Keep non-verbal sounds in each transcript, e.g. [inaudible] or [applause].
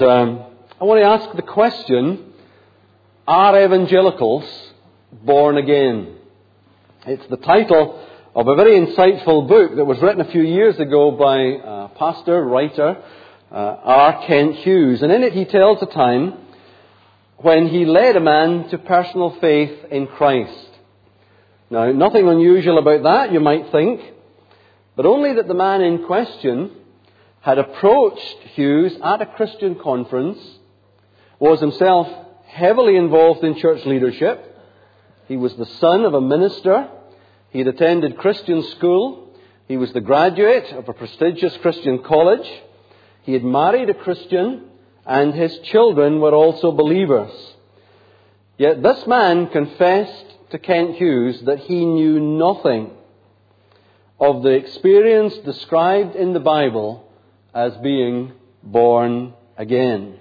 Um, I want to ask the question Are evangelicals born again? It's the title of a very insightful book that was written a few years ago by a pastor, writer, uh, R. Kent Hughes. And in it he tells a time when he led a man to personal faith in Christ. Now, nothing unusual about that, you might think, but only that the man in question had approached Hughes at a Christian conference, was himself heavily involved in church leadership. He was the son of a minister. He had attended Christian school. He was the graduate of a prestigious Christian college. He had married a Christian, and his children were also believers. Yet this man confessed to Kent Hughes that he knew nothing of the experience described in the Bible as being born again.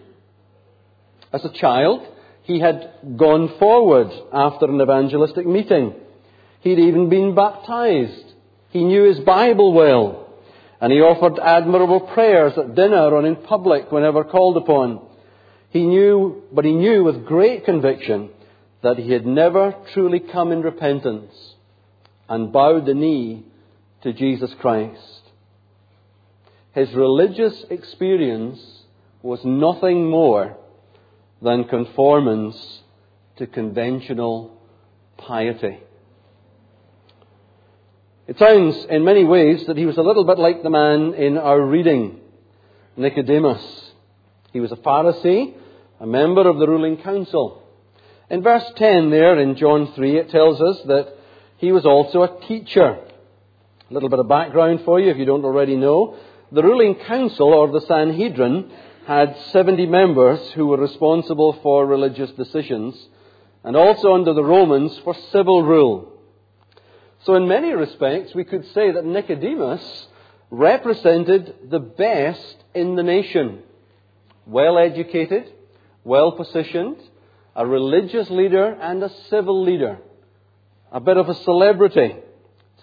As a child, he had gone forward after an evangelistic meeting. He'd even been baptized. He knew his Bible well. And he offered admirable prayers at dinner or in public whenever called upon. He knew, but he knew with great conviction that he had never truly come in repentance and bowed the knee to Jesus Christ. His religious experience was nothing more than conformance to conventional piety. It sounds in many ways that he was a little bit like the man in our reading, Nicodemus. He was a Pharisee, a member of the ruling council. In verse 10 there in John 3, it tells us that he was also a teacher. A little bit of background for you if you don't already know. The ruling council, or the Sanhedrin, had 70 members who were responsible for religious decisions, and also under the Romans for civil rule. So, in many respects, we could say that Nicodemus represented the best in the nation. Well educated, well positioned, a religious leader and a civil leader. A bit of a celebrity,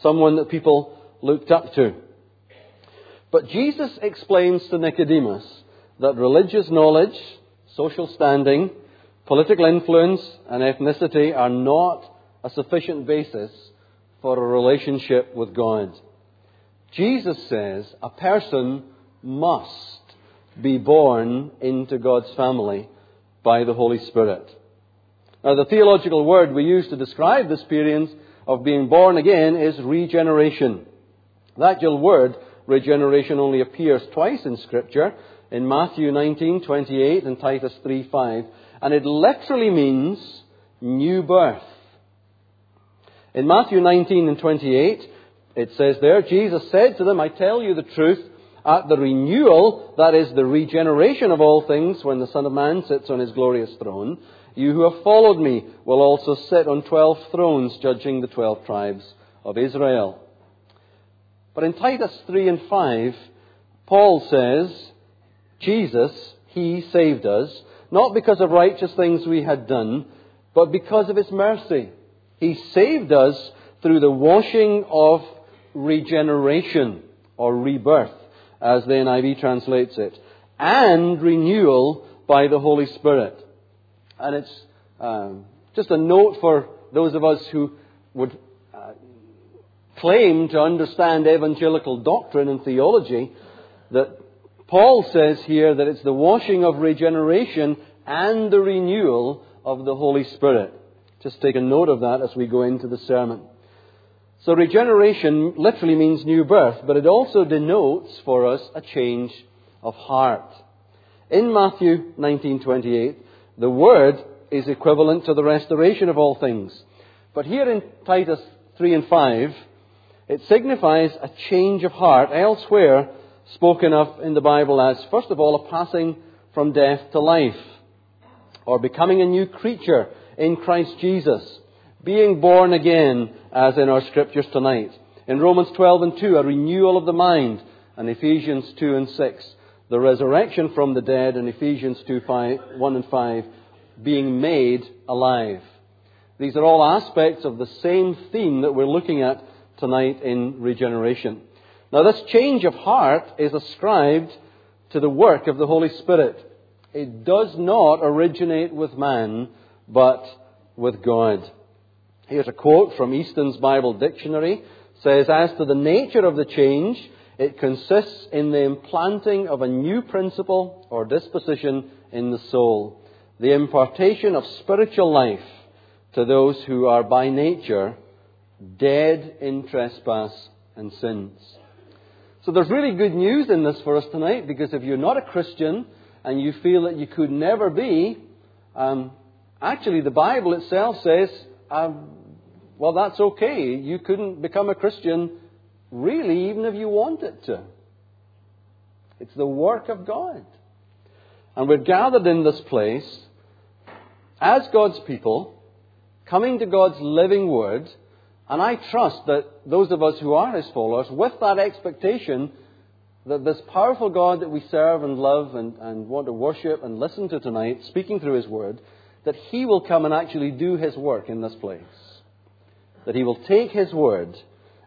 someone that people looked up to. But Jesus explains to Nicodemus that religious knowledge, social standing, political influence, and ethnicity are not a sufficient basis for a relationship with God. Jesus says a person must be born into God's family by the Holy Spirit. Now, the theological word we use to describe the experience of being born again is regeneration. That word regeneration only appears twice in Scripture, in Matthew 19:28 and Titus 3:5, and it literally means new birth. In Matthew 19 and 28, it says there, Jesus said to them, I tell you the truth, at the renewal, that is the regeneration of all things, when the Son of Man sits on his glorious throne, you who have followed me will also sit on twelve thrones, judging the twelve tribes of Israel. But in Titus 3 and 5, Paul says, Jesus, He saved us, not because of righteous things we had done, but because of His mercy. He saved us through the washing of regeneration, or rebirth, as the NIV translates it, and renewal by the Holy Spirit. And it's um, just a note for those of us who would claim to understand evangelical doctrine and theology that Paul says here that it's the washing of regeneration and the renewal of the Holy Spirit. Just take a note of that as we go into the sermon. So regeneration literally means new birth, but it also denotes for us a change of heart. In Matthew 19:28, the word is equivalent to the restoration of all things. But here in Titus 3 and 5, it signifies a change of heart, elsewhere spoken of in the Bible as, first of all, a passing from death to life, or becoming a new creature in Christ Jesus, being born again, as in our scriptures tonight. In Romans 12 and 2, a renewal of the mind, and Ephesians 2 and 6, the resurrection from the dead, and Ephesians 2, 5, 1 and 5, being made alive. These are all aspects of the same theme that we're looking at tonight in regeneration. Now, this change of heart is ascribed to the work of the Holy Spirit. It does not originate with man, but with God. Here's a quote from Easton's Bible Dictionary. It says, As to the nature of the change, it consists in the implanting of a new principle or disposition in the soul, the impartation of spiritual life to those who are by nature dead in trespass and sins. So there's really good news in this for us tonight because if you're not a Christian and you feel that you could never be, um, actually the Bible itself says, uh, well, that's okay. You couldn't become a Christian really even if you wanted to. It's the work of God. And we're gathered in this place as God's people, coming to God's living word, and I trust that those of us who are His followers, with that expectation that this powerful God that we serve and love and, and want to worship and listen to tonight, speaking through His Word, that He will come and actually do His work in this place. That He will take His Word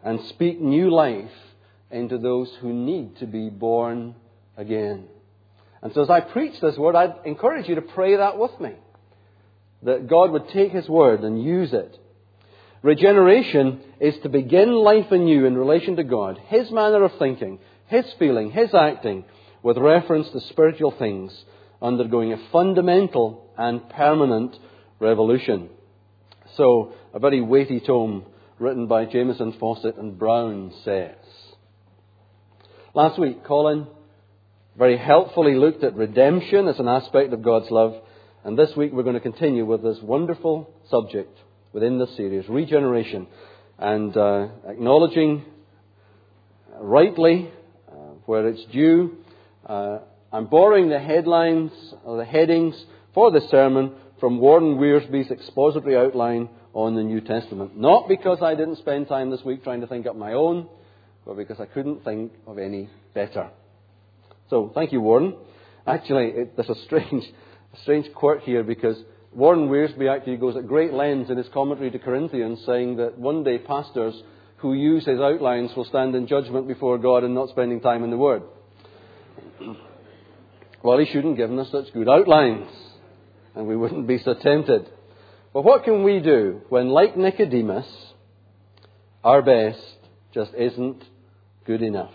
and speak new life into those who need to be born again. And so as I preach this Word, I'd encourage you to pray that with me. That God would take His Word and use it Regeneration is to begin life anew in relation to God, His manner of thinking, His feeling, His acting, with reference to spiritual things, undergoing a fundamental and permanent revolution. So, a very weighty tome written by Jamieson Fausset and Brown says. Last week, Colin very helpfully looked at redemption as an aspect of God's love, and this week we're going to continue with this wonderful subject within this series, regeneration, and uh, acknowledging rightly uh, where it's due. Uh, I'm borrowing the headlines or the headings for this sermon from Warren Wiersbe's expository outline on the New Testament. Not because I didn't spend time this week trying to think up my own, but because I couldn't think of any better. So, thank you, Warren. Actually, it, there's a strange, a strange quirk here because Warren Wiersbe actually goes at great lengths in his commentary to Corinthians, saying that one day pastors who use his outlines will stand in judgment before God and not spending time in the Word. Well, he shouldn't have given us such good outlines, and we wouldn't be so tempted. But what can we do when, like Nicodemus, our best just isn't good enough?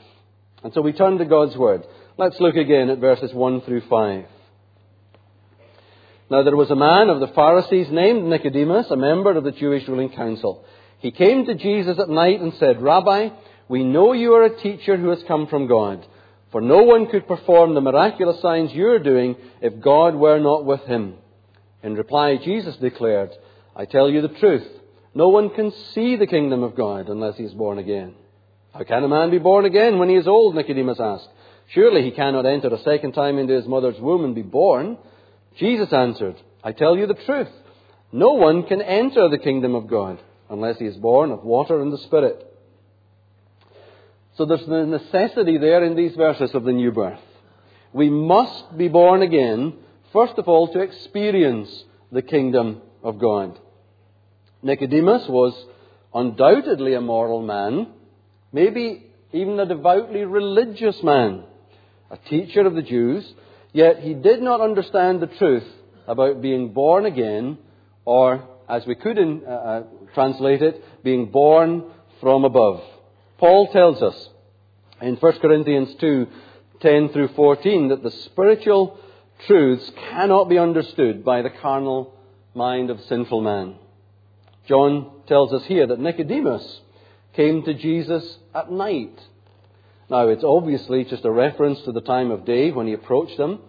And so we turn to God's Word. Let's look again at verses 1 through 5. Now there was a man of the Pharisees named Nicodemus, a member of the Jewish ruling council. He came to Jesus at night and said, Rabbi, we know you are a teacher who has come from God, for no one could perform the miraculous signs you are doing if God were not with him. In reply, Jesus declared, I tell you the truth. No one can see the kingdom of God unless he is born again. How can a man be born again when he is old? Nicodemus asked. Surely he cannot enter a second time into his mother's womb and be born. Jesus answered, I tell you the truth. No one can enter the kingdom of God unless he is born of water and the Spirit. So there's the necessity there in these verses of the new birth. We must be born again, first of all, to experience the kingdom of God. Nicodemus was undoubtedly a moral man, maybe even a devoutly religious man, a teacher of the Jews, Yet he did not understand the truth about being born again, or, as we could in, uh, uh, translate it, being born from above. Paul tells us in 1 Corinthians 2 10 through 14 that the spiritual truths cannot be understood by the carnal mind of sinful man. John tells us here that Nicodemus came to Jesus at night now, it's obviously just a reference to the time of day when he approached them,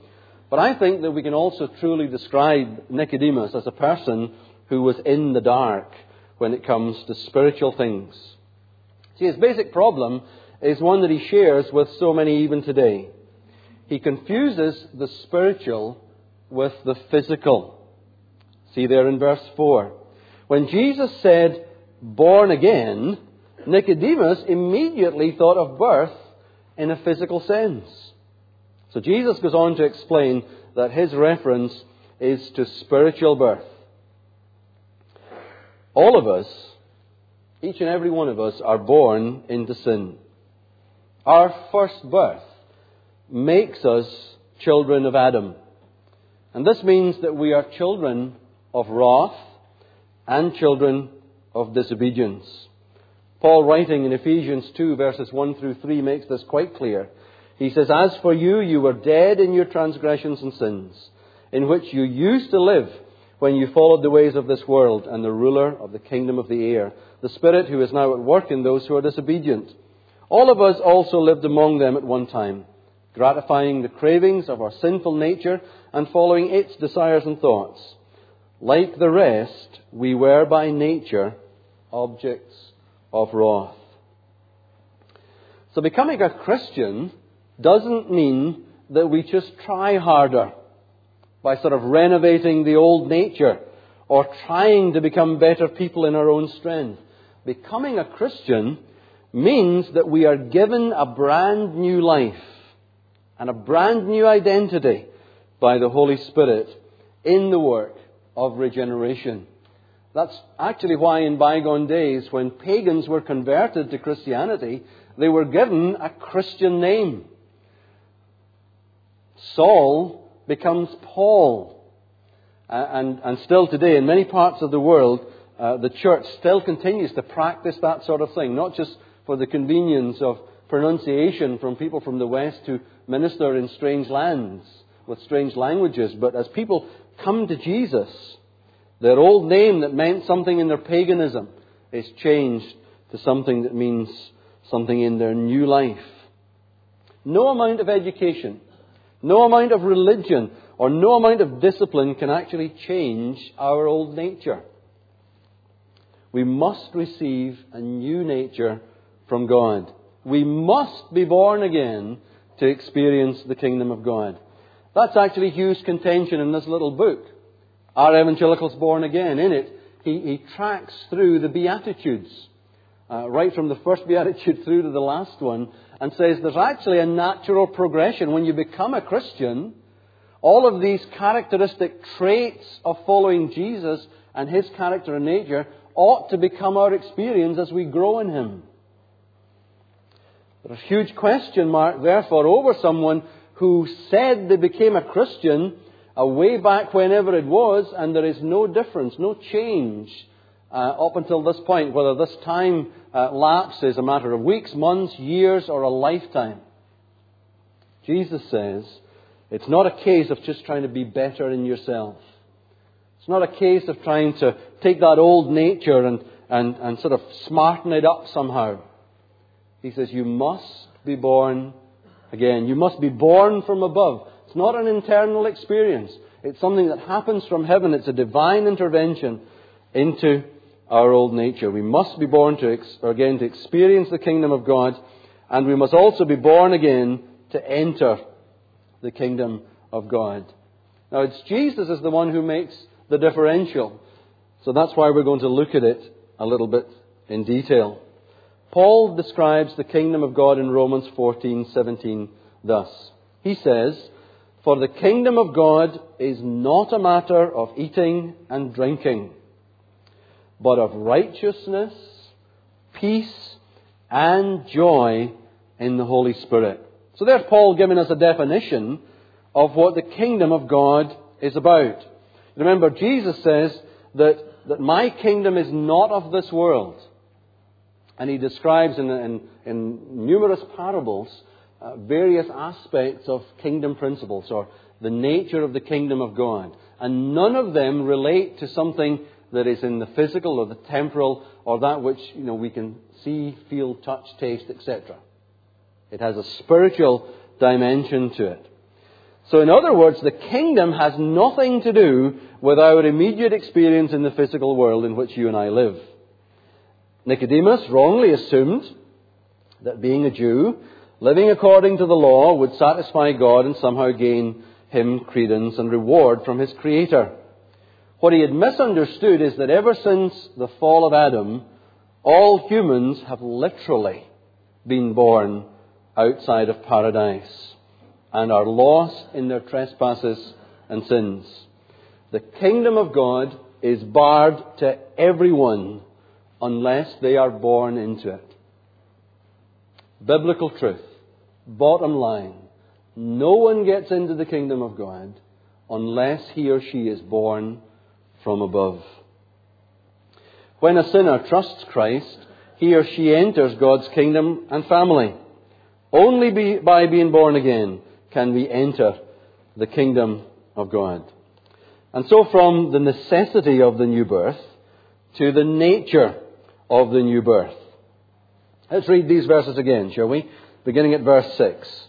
but I think that we can also truly describe Nicodemus as a person who was in the dark when it comes to spiritual things. See, his basic problem is one that he shares with so many even today. He confuses the spiritual with the physical. See there in verse 4. When Jesus said, born again, Nicodemus immediately thought of birth in a physical sense. So Jesus goes on to explain that his reference is to spiritual birth. All of us, each and every one of us, are born into sin. Our first birth makes us children of Adam. And this means that we are children of wrath and children of disobedience. Paul, writing in Ephesians 2, verses 1 through 3, makes this quite clear. He says, As for you, you were dead in your transgressions and sins, in which you used to live when you followed the ways of this world and the ruler of the kingdom of the air, the Spirit who is now at work in those who are disobedient. All of us also lived among them at one time, gratifying the cravings of our sinful nature and following its desires and thoughts. Like the rest, we were by nature objects of wrath. So becoming a Christian doesn't mean that we just try harder by sort of renovating the old nature or trying to become better people in our own strength. Becoming a Christian means that we are given a brand new life and a brand new identity by the Holy Spirit in the work of regeneration. That's actually why in bygone days, when pagans were converted to Christianity, they were given a Christian name. Saul becomes Paul. And, and still today, in many parts of the world, uh, the church still continues to practice that sort of thing, not just for the convenience of pronunciation from people from the West who minister in strange lands with strange languages, but as people come to Jesus, their old name that meant something in their paganism is changed to something that means something in their new life. No amount of education, no amount of religion, or no amount of discipline can actually change our old nature. We must receive a new nature from God. We must be born again to experience the kingdom of God. That's actually Hughes' contention in this little book. Are evangelicals born again? In it, he, he tracks through the Beatitudes, uh, right from the first [laughs] Beatitude through to the last one, and says there's actually a natural progression. When you become a Christian, all of these characteristic traits of following Jesus and his character and nature ought to become our experience as we grow in him. There's a huge question mark, therefore, over someone who said they became a Christian uh, way back whenever it was, and there is no difference, no change uh, up until this point, whether this time uh, lapse is a matter of weeks, months, years, or a lifetime. Jesus says it's not a case of just trying to be better in yourself. It's not a case of trying to take that old nature and, and, and sort of smarten it up somehow. He says you must be born again. You must be born from above. It's not an internal experience. It's something that happens from heaven. It's a divine intervention into our old nature. We must be born to, again, to experience the kingdom of God, and we must also be born again to enter the kingdom of God. Now, it's Jesus is the one who makes the differential. So that's why we're going to look at it a little bit in detail. Paul describes the kingdom of God in Romans 14:17 thus. He says, for the kingdom of God is not a matter of eating and drinking, but of righteousness, peace, and joy in the Holy Spirit. So there's Paul giving us a definition of what the kingdom of God is about. Remember, Jesus says that, that my kingdom is not of this world. And he describes in, in, in numerous parables uh, various aspects of kingdom principles or the nature of the kingdom of God. And none of them relate to something that is in the physical or the temporal or that which you know, we can see, feel, touch, taste, etc. It has a spiritual dimension to it. So, in other words, the kingdom has nothing to do with our immediate experience in the physical world in which you and I live. Nicodemus wrongly assumed that being a Jew, living according to the law would satisfy God and somehow gain him credence and reward from his Creator. What he had misunderstood is that ever since the fall of Adam, all humans have literally been born outside of paradise and are lost in their trespasses and sins. The kingdom of God is barred to everyone unless they are born into it. Biblical truth. Bottom line, no one gets into the kingdom of God unless he or she is born from above. When a sinner trusts Christ, he or she enters God's kingdom and family. Only be, by being born again can we enter the kingdom of God. And so from the necessity of the new birth to the nature of the new birth. Let's read these verses again, shall we? Beginning at verse 6.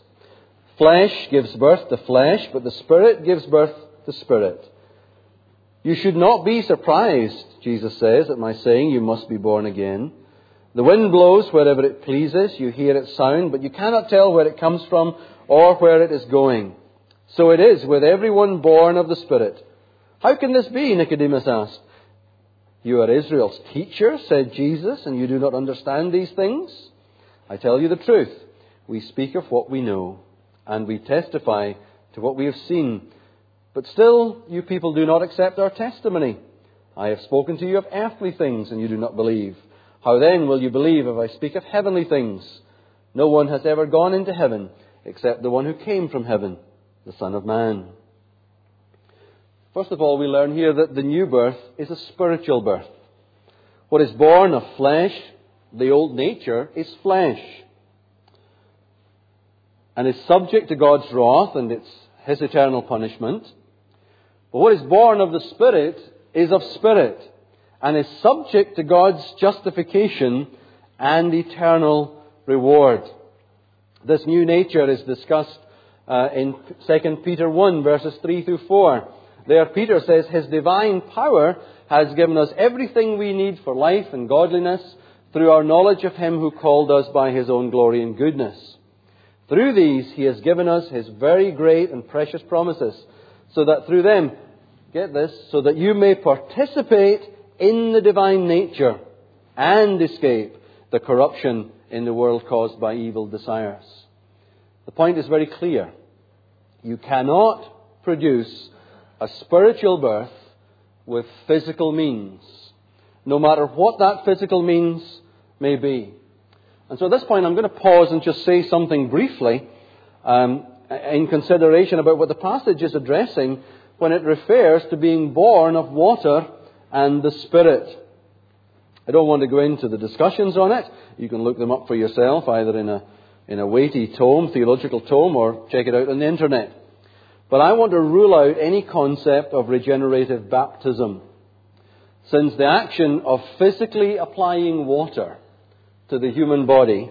Flesh gives birth to flesh, but the Spirit gives birth to spirit. You should not be surprised, Jesus says, at my saying, You must be born again. The wind blows wherever it pleases, you hear its sound, but you cannot tell where it comes from or where it is going. So it is with everyone born of the Spirit. How can this be? Nicodemus asked. You are Israel's teacher, said Jesus, and you do not understand these things? I tell you the truth. We speak of what we know, and we testify to what we have seen. But still, you people do not accept our testimony. I have spoken to you of earthly things, and you do not believe. How then will you believe if I speak of heavenly things? No one has ever gone into heaven except the one who came from heaven, the Son of Man. First of all, we learn here that the new birth is a spiritual birth. What is born of flesh, the old nature, is flesh. And is subject to God's wrath and its, His eternal punishment. But what is born of the Spirit is of Spirit and is subject to God's justification and eternal reward. This new nature is discussed uh, in 2 Peter 1 verses 3 through 4. There, Peter says, His divine power has given us everything we need for life and godliness through our knowledge of Him who called us by His own glory and goodness. Through these, He has given us His very great and precious promises, so that through them, get this, so that you may participate in the divine nature and escape the corruption in the world caused by evil desires. The point is very clear. You cannot produce a spiritual birth with physical means, no matter what that physical means may be. And so at this point, I'm going to pause and just say something briefly um, in consideration about what the passage is addressing when it refers to being born of water and the Spirit. I don't want to go into the discussions on it. You can look them up for yourself, either in a, in a weighty tome, theological tome, or check it out on the internet. But I want to rule out any concept of regenerative baptism, since the action of physically applying water to the human body,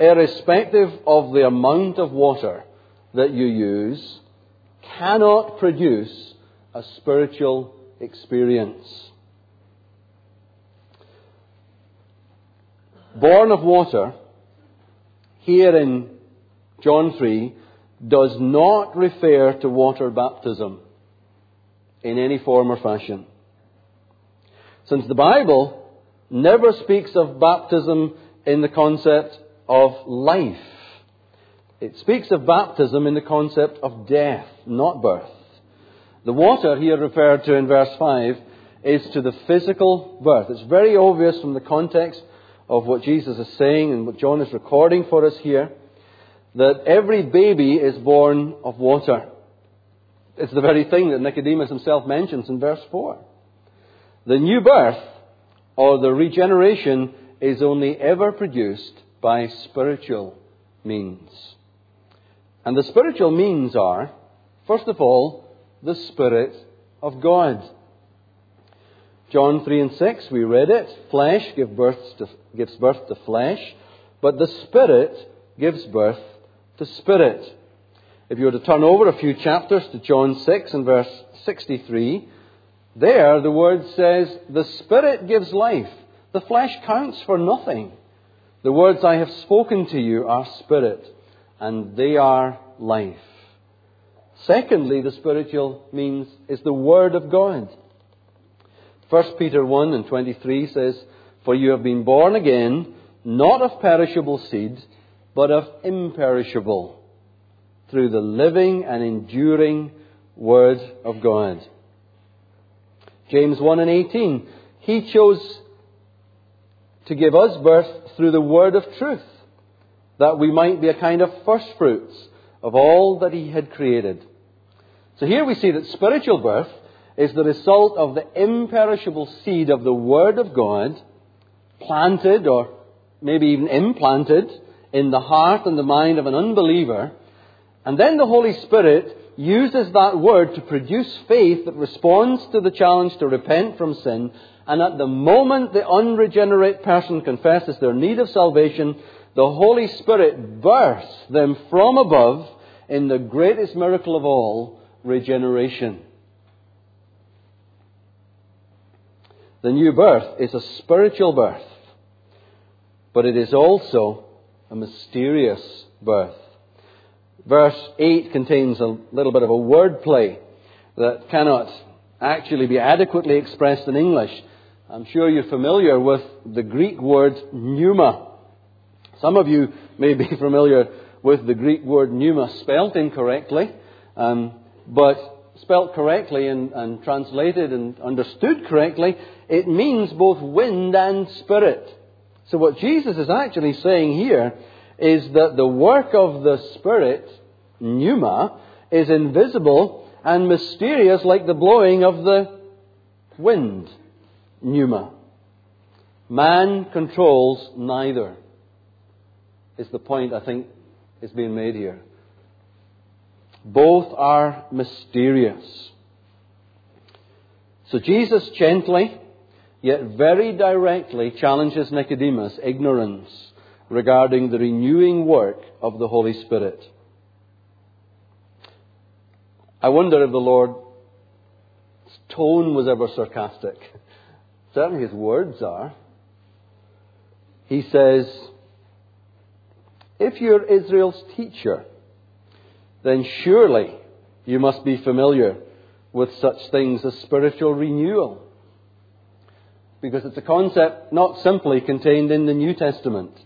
irrespective of the amount of water that you use, cannot produce a spiritual experience. Born of water, here in John 3, does not refer to water baptism in any form or fashion. Since the Bible never speaks of baptism in the concept of life, it speaks of baptism in the concept of death, not birth. The water here referred to in verse 5 is to the physical birth. It's very obvious from the context of what Jesus is saying and what John is recording for us here that every baby is born of water. It's the very thing that Nicodemus himself mentions in verse 4. The new birth, or the regeneration, is only ever produced by spiritual means. And the spiritual means are, first of all, the Spirit of God. John 3 and 6, we read it. Flesh give birth to, gives birth to flesh, but the Spirit gives birth to Spirit. If you were to turn over a few chapters to John 6 and verse 63, there the word says, The Spirit gives life. The flesh counts for nothing. The words I have spoken to you are Spirit, and they are life. Secondly, the spiritual means is the Word of God. 1 Peter 1 and 23 says, For you have been born again, not of perishable seed, but of imperishable, through the living and enduring Word of God. James 1 and 18, He chose to give us birth through the Word of truth, that we might be a kind of first fruits of all that He had created. So here we see that spiritual birth is the result of the imperishable seed of the Word of God planted or maybe even implanted in the heart and the mind of an unbeliever. And then the Holy Spirit uses that word to produce faith that responds to the challenge to repent from sin. And at the moment the unregenerate person confesses their need of salvation, the Holy Spirit births them from above in the greatest miracle of all, regeneration. The new birth is a spiritual birth, but it is also a mysterious birth. Verse 8 contains a little bit of a wordplay that cannot actually be adequately expressed in English. I'm sure you're familiar with the Greek word pneuma. Some of you may be [laughs] familiar with the Greek word pneuma spelt incorrectly, um, but spelt correctly and, and translated and understood correctly, it means both wind and spirit. So what Jesus is actually saying here is that the work of the Spirit, pneuma, is invisible and mysterious like the blowing of the wind, pneuma. Man controls neither, is the point I think is being made here. Both are mysterious. So Jesus gently, yet very directly challenges Nicodemus' ignorance regarding the renewing work of the Holy Spirit. I wonder if the Lord's tone was ever sarcastic. Certainly his words are. He says, If you're Israel's teacher, then surely you must be familiar with such things as spiritual renewal. Because it's a concept not simply contained in the New Testament.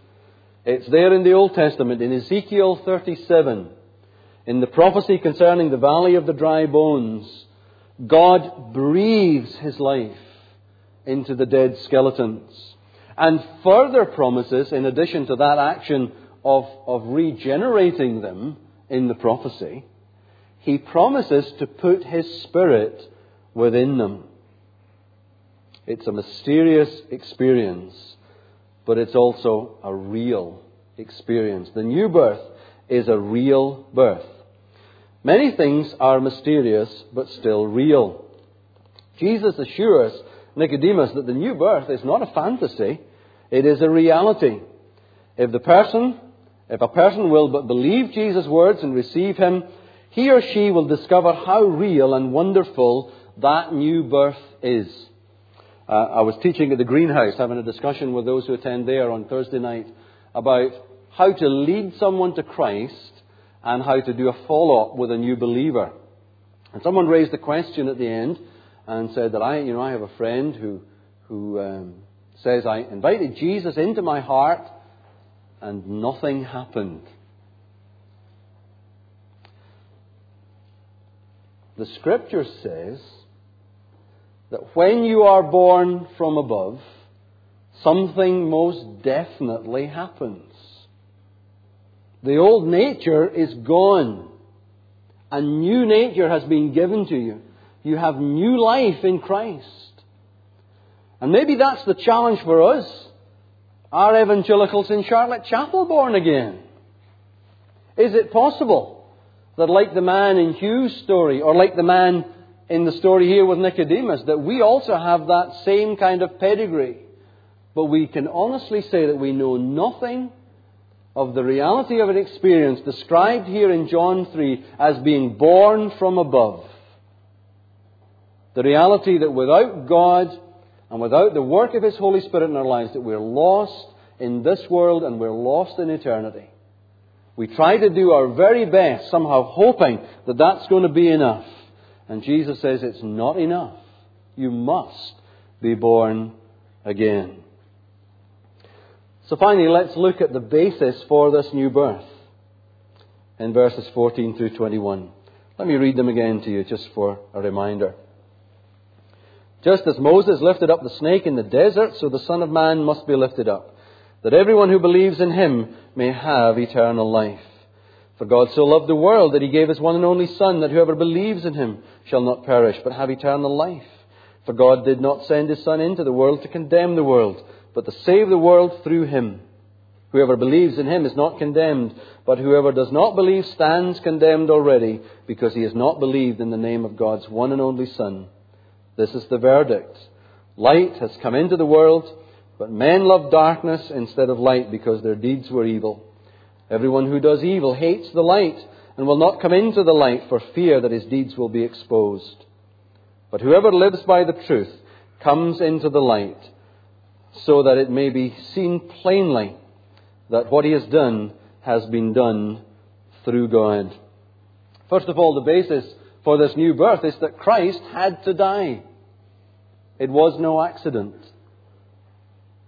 It's there in the Old Testament, in Ezekiel 37, in the prophecy concerning the valley of the dry bones. God breathes his life into the dead skeletons. And further promises, in addition to that action of, of regenerating them in the prophecy, he promises to put his spirit within them. It's a mysterious experience but it's also a real experience. The new birth is a real birth. Many things are mysterious, but still real. Jesus assures Nicodemus that the new birth is not a fantasy, it is a reality. If the person, if a person will but believe Jesus' words and receive him, he or she will discover how real and wonderful that new birth is. Uh, I was teaching at the greenhouse, having a discussion with those who attend there on Thursday night about how to lead someone to Christ and how to do a follow up with a new believer. And someone raised the question at the end and said that I, you know, I have a friend who, who um, says I invited Jesus into my heart and nothing happened. The scripture says that when you are born from above, something most definitely happens. The old nature is gone. A new nature has been given to you. You have new life in Christ. And maybe that's the challenge for us. Are evangelicals in Charlotte Chapel born again? Is it possible that, like the man in Hughes' story, or like the man in the story here with Nicodemus that we also have that same kind of pedigree. But we can honestly say that we know nothing of the reality of an experience described here in John 3 as being born from above. The reality that without God and without the work of His Holy Spirit in our lives, that we're lost in this world and we're lost in eternity. We try to do our very best, somehow hoping that that's going to be enough. And Jesus says it's not enough. You must be born again. So finally, let's look at the basis for this new birth in verses 14 through 21. Let me read them again to you just for a reminder. Just as Moses lifted up the snake in the desert, so the Son of Man must be lifted up, that everyone who believes in him may have eternal life. For God so loved the world that he gave his one and only Son, that whoever believes in him shall not perish, but have eternal life. For God did not send his Son into the world to condemn the world, but to save the world through him. Whoever believes in him is not condemned, but whoever does not believe stands condemned already, because he has not believed in the name of God's one and only Son. This is the verdict. Light has come into the world, but men love darkness instead of light because their deeds were evil. Everyone who does evil hates the light and will not come into the light for fear that his deeds will be exposed. But whoever lives by the truth comes into the light so that it may be seen plainly that what he has done has been done through God. First of all, the basis for this new birth is that Christ had to die. It was no accident.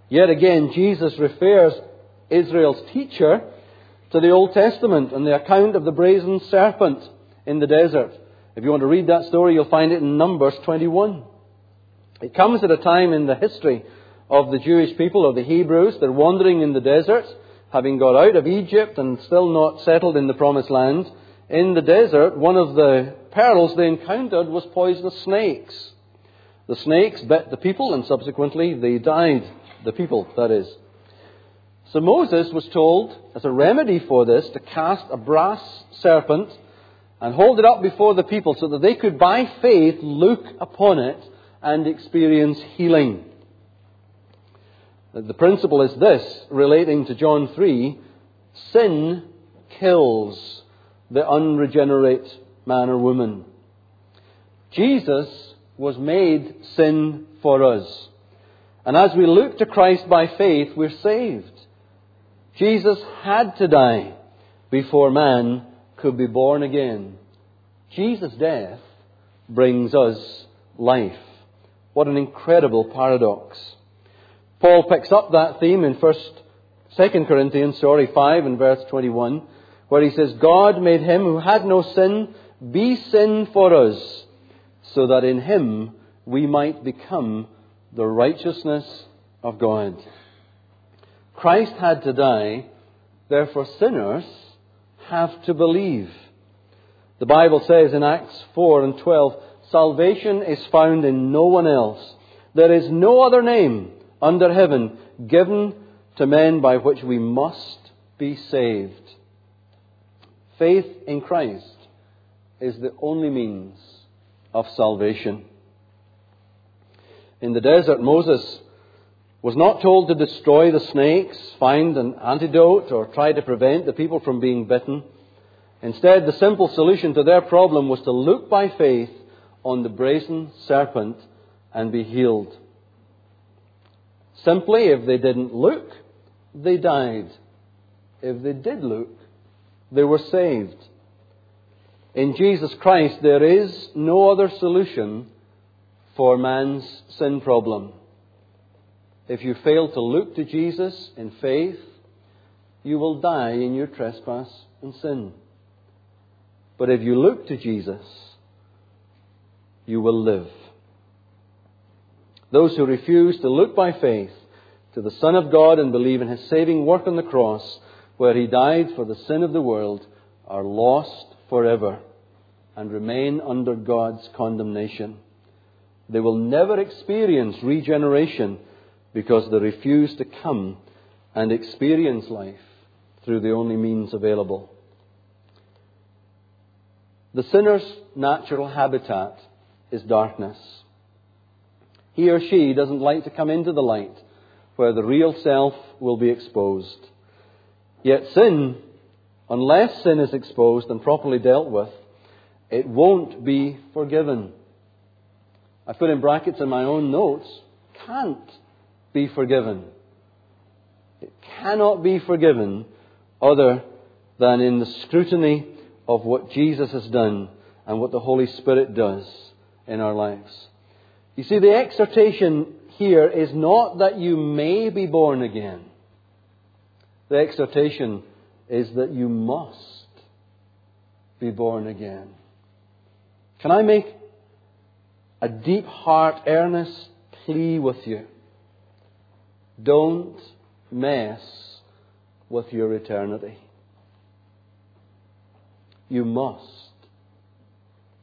Yet again, Jesus refers Israel's teacher to the Old Testament and the account of the brazen serpent in the desert. If you want to read that story, you'll find it in Numbers 21. It comes at a time in the history of the Jewish people, of the Hebrews. They're wandering in the desert, having got out of Egypt and still not settled in the promised land. In the desert, one of the perils they encountered was poisonous snakes. The snakes bit the people and subsequently they died. The people, that is. So Moses was told, as a remedy for this, to cast a brass serpent and hold it up before the people so that they could, by faith, look upon it and experience healing. The principle is this, relating to John 3 sin kills the unregenerate man or woman. Jesus was made sin for us. And as we look to Christ by faith, we're saved. Jesus had to die before man could be born again. Jesus' death brings us life. What an incredible paradox. Paul picks up that theme in first, 2 Corinthians, sorry, 5 and verse 21, where he says, God made him who had no sin be sin for us, so that in him we might become the righteousness of God. Christ had to die, therefore sinners have to believe. The Bible says in Acts 4 and 12, salvation is found in no one else. There is no other name under heaven given to men by which we must be saved. Faith in Christ is the only means of salvation. In the desert, Moses was not told to destroy the snakes, find an antidote, or try to prevent the people from being bitten. Instead, the simple solution to their problem was to look by faith on the brazen serpent and be healed. Simply, if they didn't look, they died. If they did look, they were saved. In Jesus Christ, there is no other solution for man's sin problem. If you fail to look to Jesus in faith, you will die in your trespass and sin. But if you look to Jesus, you will live. Those who refuse to look by faith to the Son of God and believe in His saving work on the cross, where He died for the sin of the world, are lost forever and remain under God's condemnation. They will never experience regeneration because they refuse to come and experience life through the only means available. The sinner's natural habitat is darkness. He or she doesn't like to come into the light where the real self will be exposed. Yet sin, unless sin is exposed and properly dealt with, it won't be forgiven. I put in brackets in my own notes, can't be forgiven. It cannot be forgiven other than in the scrutiny of what Jesus has done and what the Holy Spirit does in our lives. You see, the exhortation here is not that you may be born again. The exhortation is that you must be born again. Can I make a deep heart, earnest plea with you? Don't mess with your eternity. You must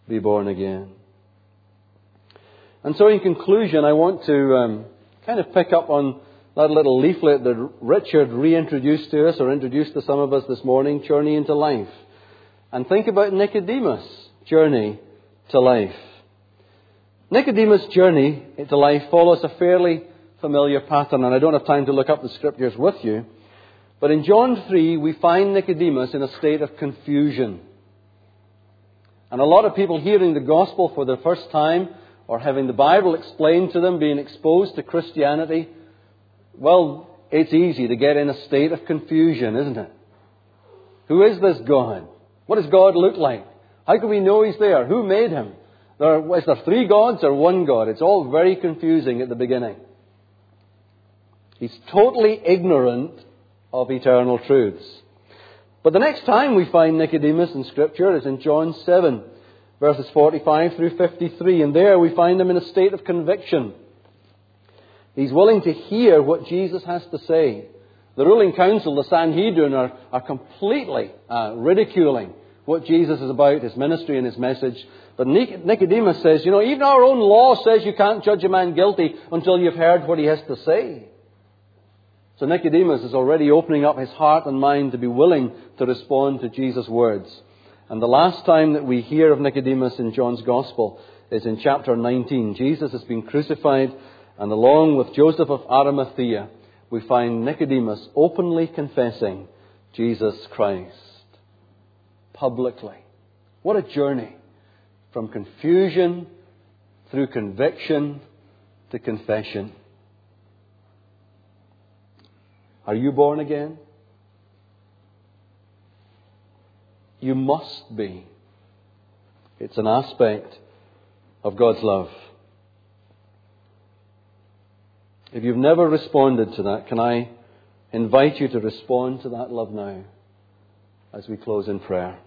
be born again. And so, in conclusion, I want to um, kind of pick up on that little leaflet that Richard reintroduced to us or introduced to some of us this morning, Journey into Life. And think about Nicodemus' journey to life. Nicodemus' journey to life follows a fairly familiar pattern, and I don't have time to look up the scriptures with you. But in John 3, we find Nicodemus in a state of confusion. And a lot of people hearing the gospel for the first time or having the Bible explained to them, being exposed to Christianity, well, it's easy to get in a state of confusion, isn't it? Who is this God? What does God look like? How can we know He's there? Who made Him? There, is there three gods or one God? It's all very confusing at the beginning. He's totally ignorant of eternal truths. But the next time we find Nicodemus in Scripture is in John 7, verses 45 through 53. And there we find him in a state of conviction. He's willing to hear what Jesus has to say. The ruling council, the Sanhedrin, are, are completely uh, ridiculing what Jesus is about, his ministry and his message. But Nicodemus says, you know, even our own law says you can't judge a man guilty until you've heard what he has to say. So Nicodemus is already opening up his heart and mind to be willing to respond to Jesus' words. And the last time that we hear of Nicodemus in John's Gospel is in chapter 19. Jesus has been crucified, and along with Joseph of Arimathea, we find Nicodemus openly confessing Jesus Christ publicly. What a journey from confusion through conviction to confession. Are you born again? You must be. It's an aspect of God's love. If you've never responded to that, can I invite you to respond to that love now as we close in prayer?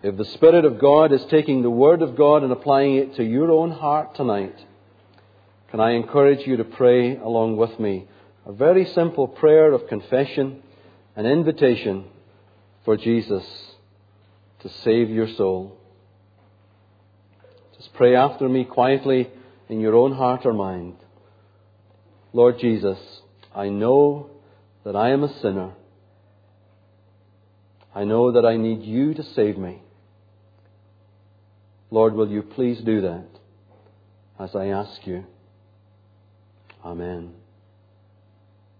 If the Spirit of God is taking the Word of God and applying it to your own heart tonight, can I encourage you to pray along with me a very simple prayer of confession and invitation for Jesus to save your soul? Just pray after me quietly in your own heart or mind. Lord Jesus, I know that I am a sinner. I know that I need you to save me. Lord, will you please do that as I ask you? Amen.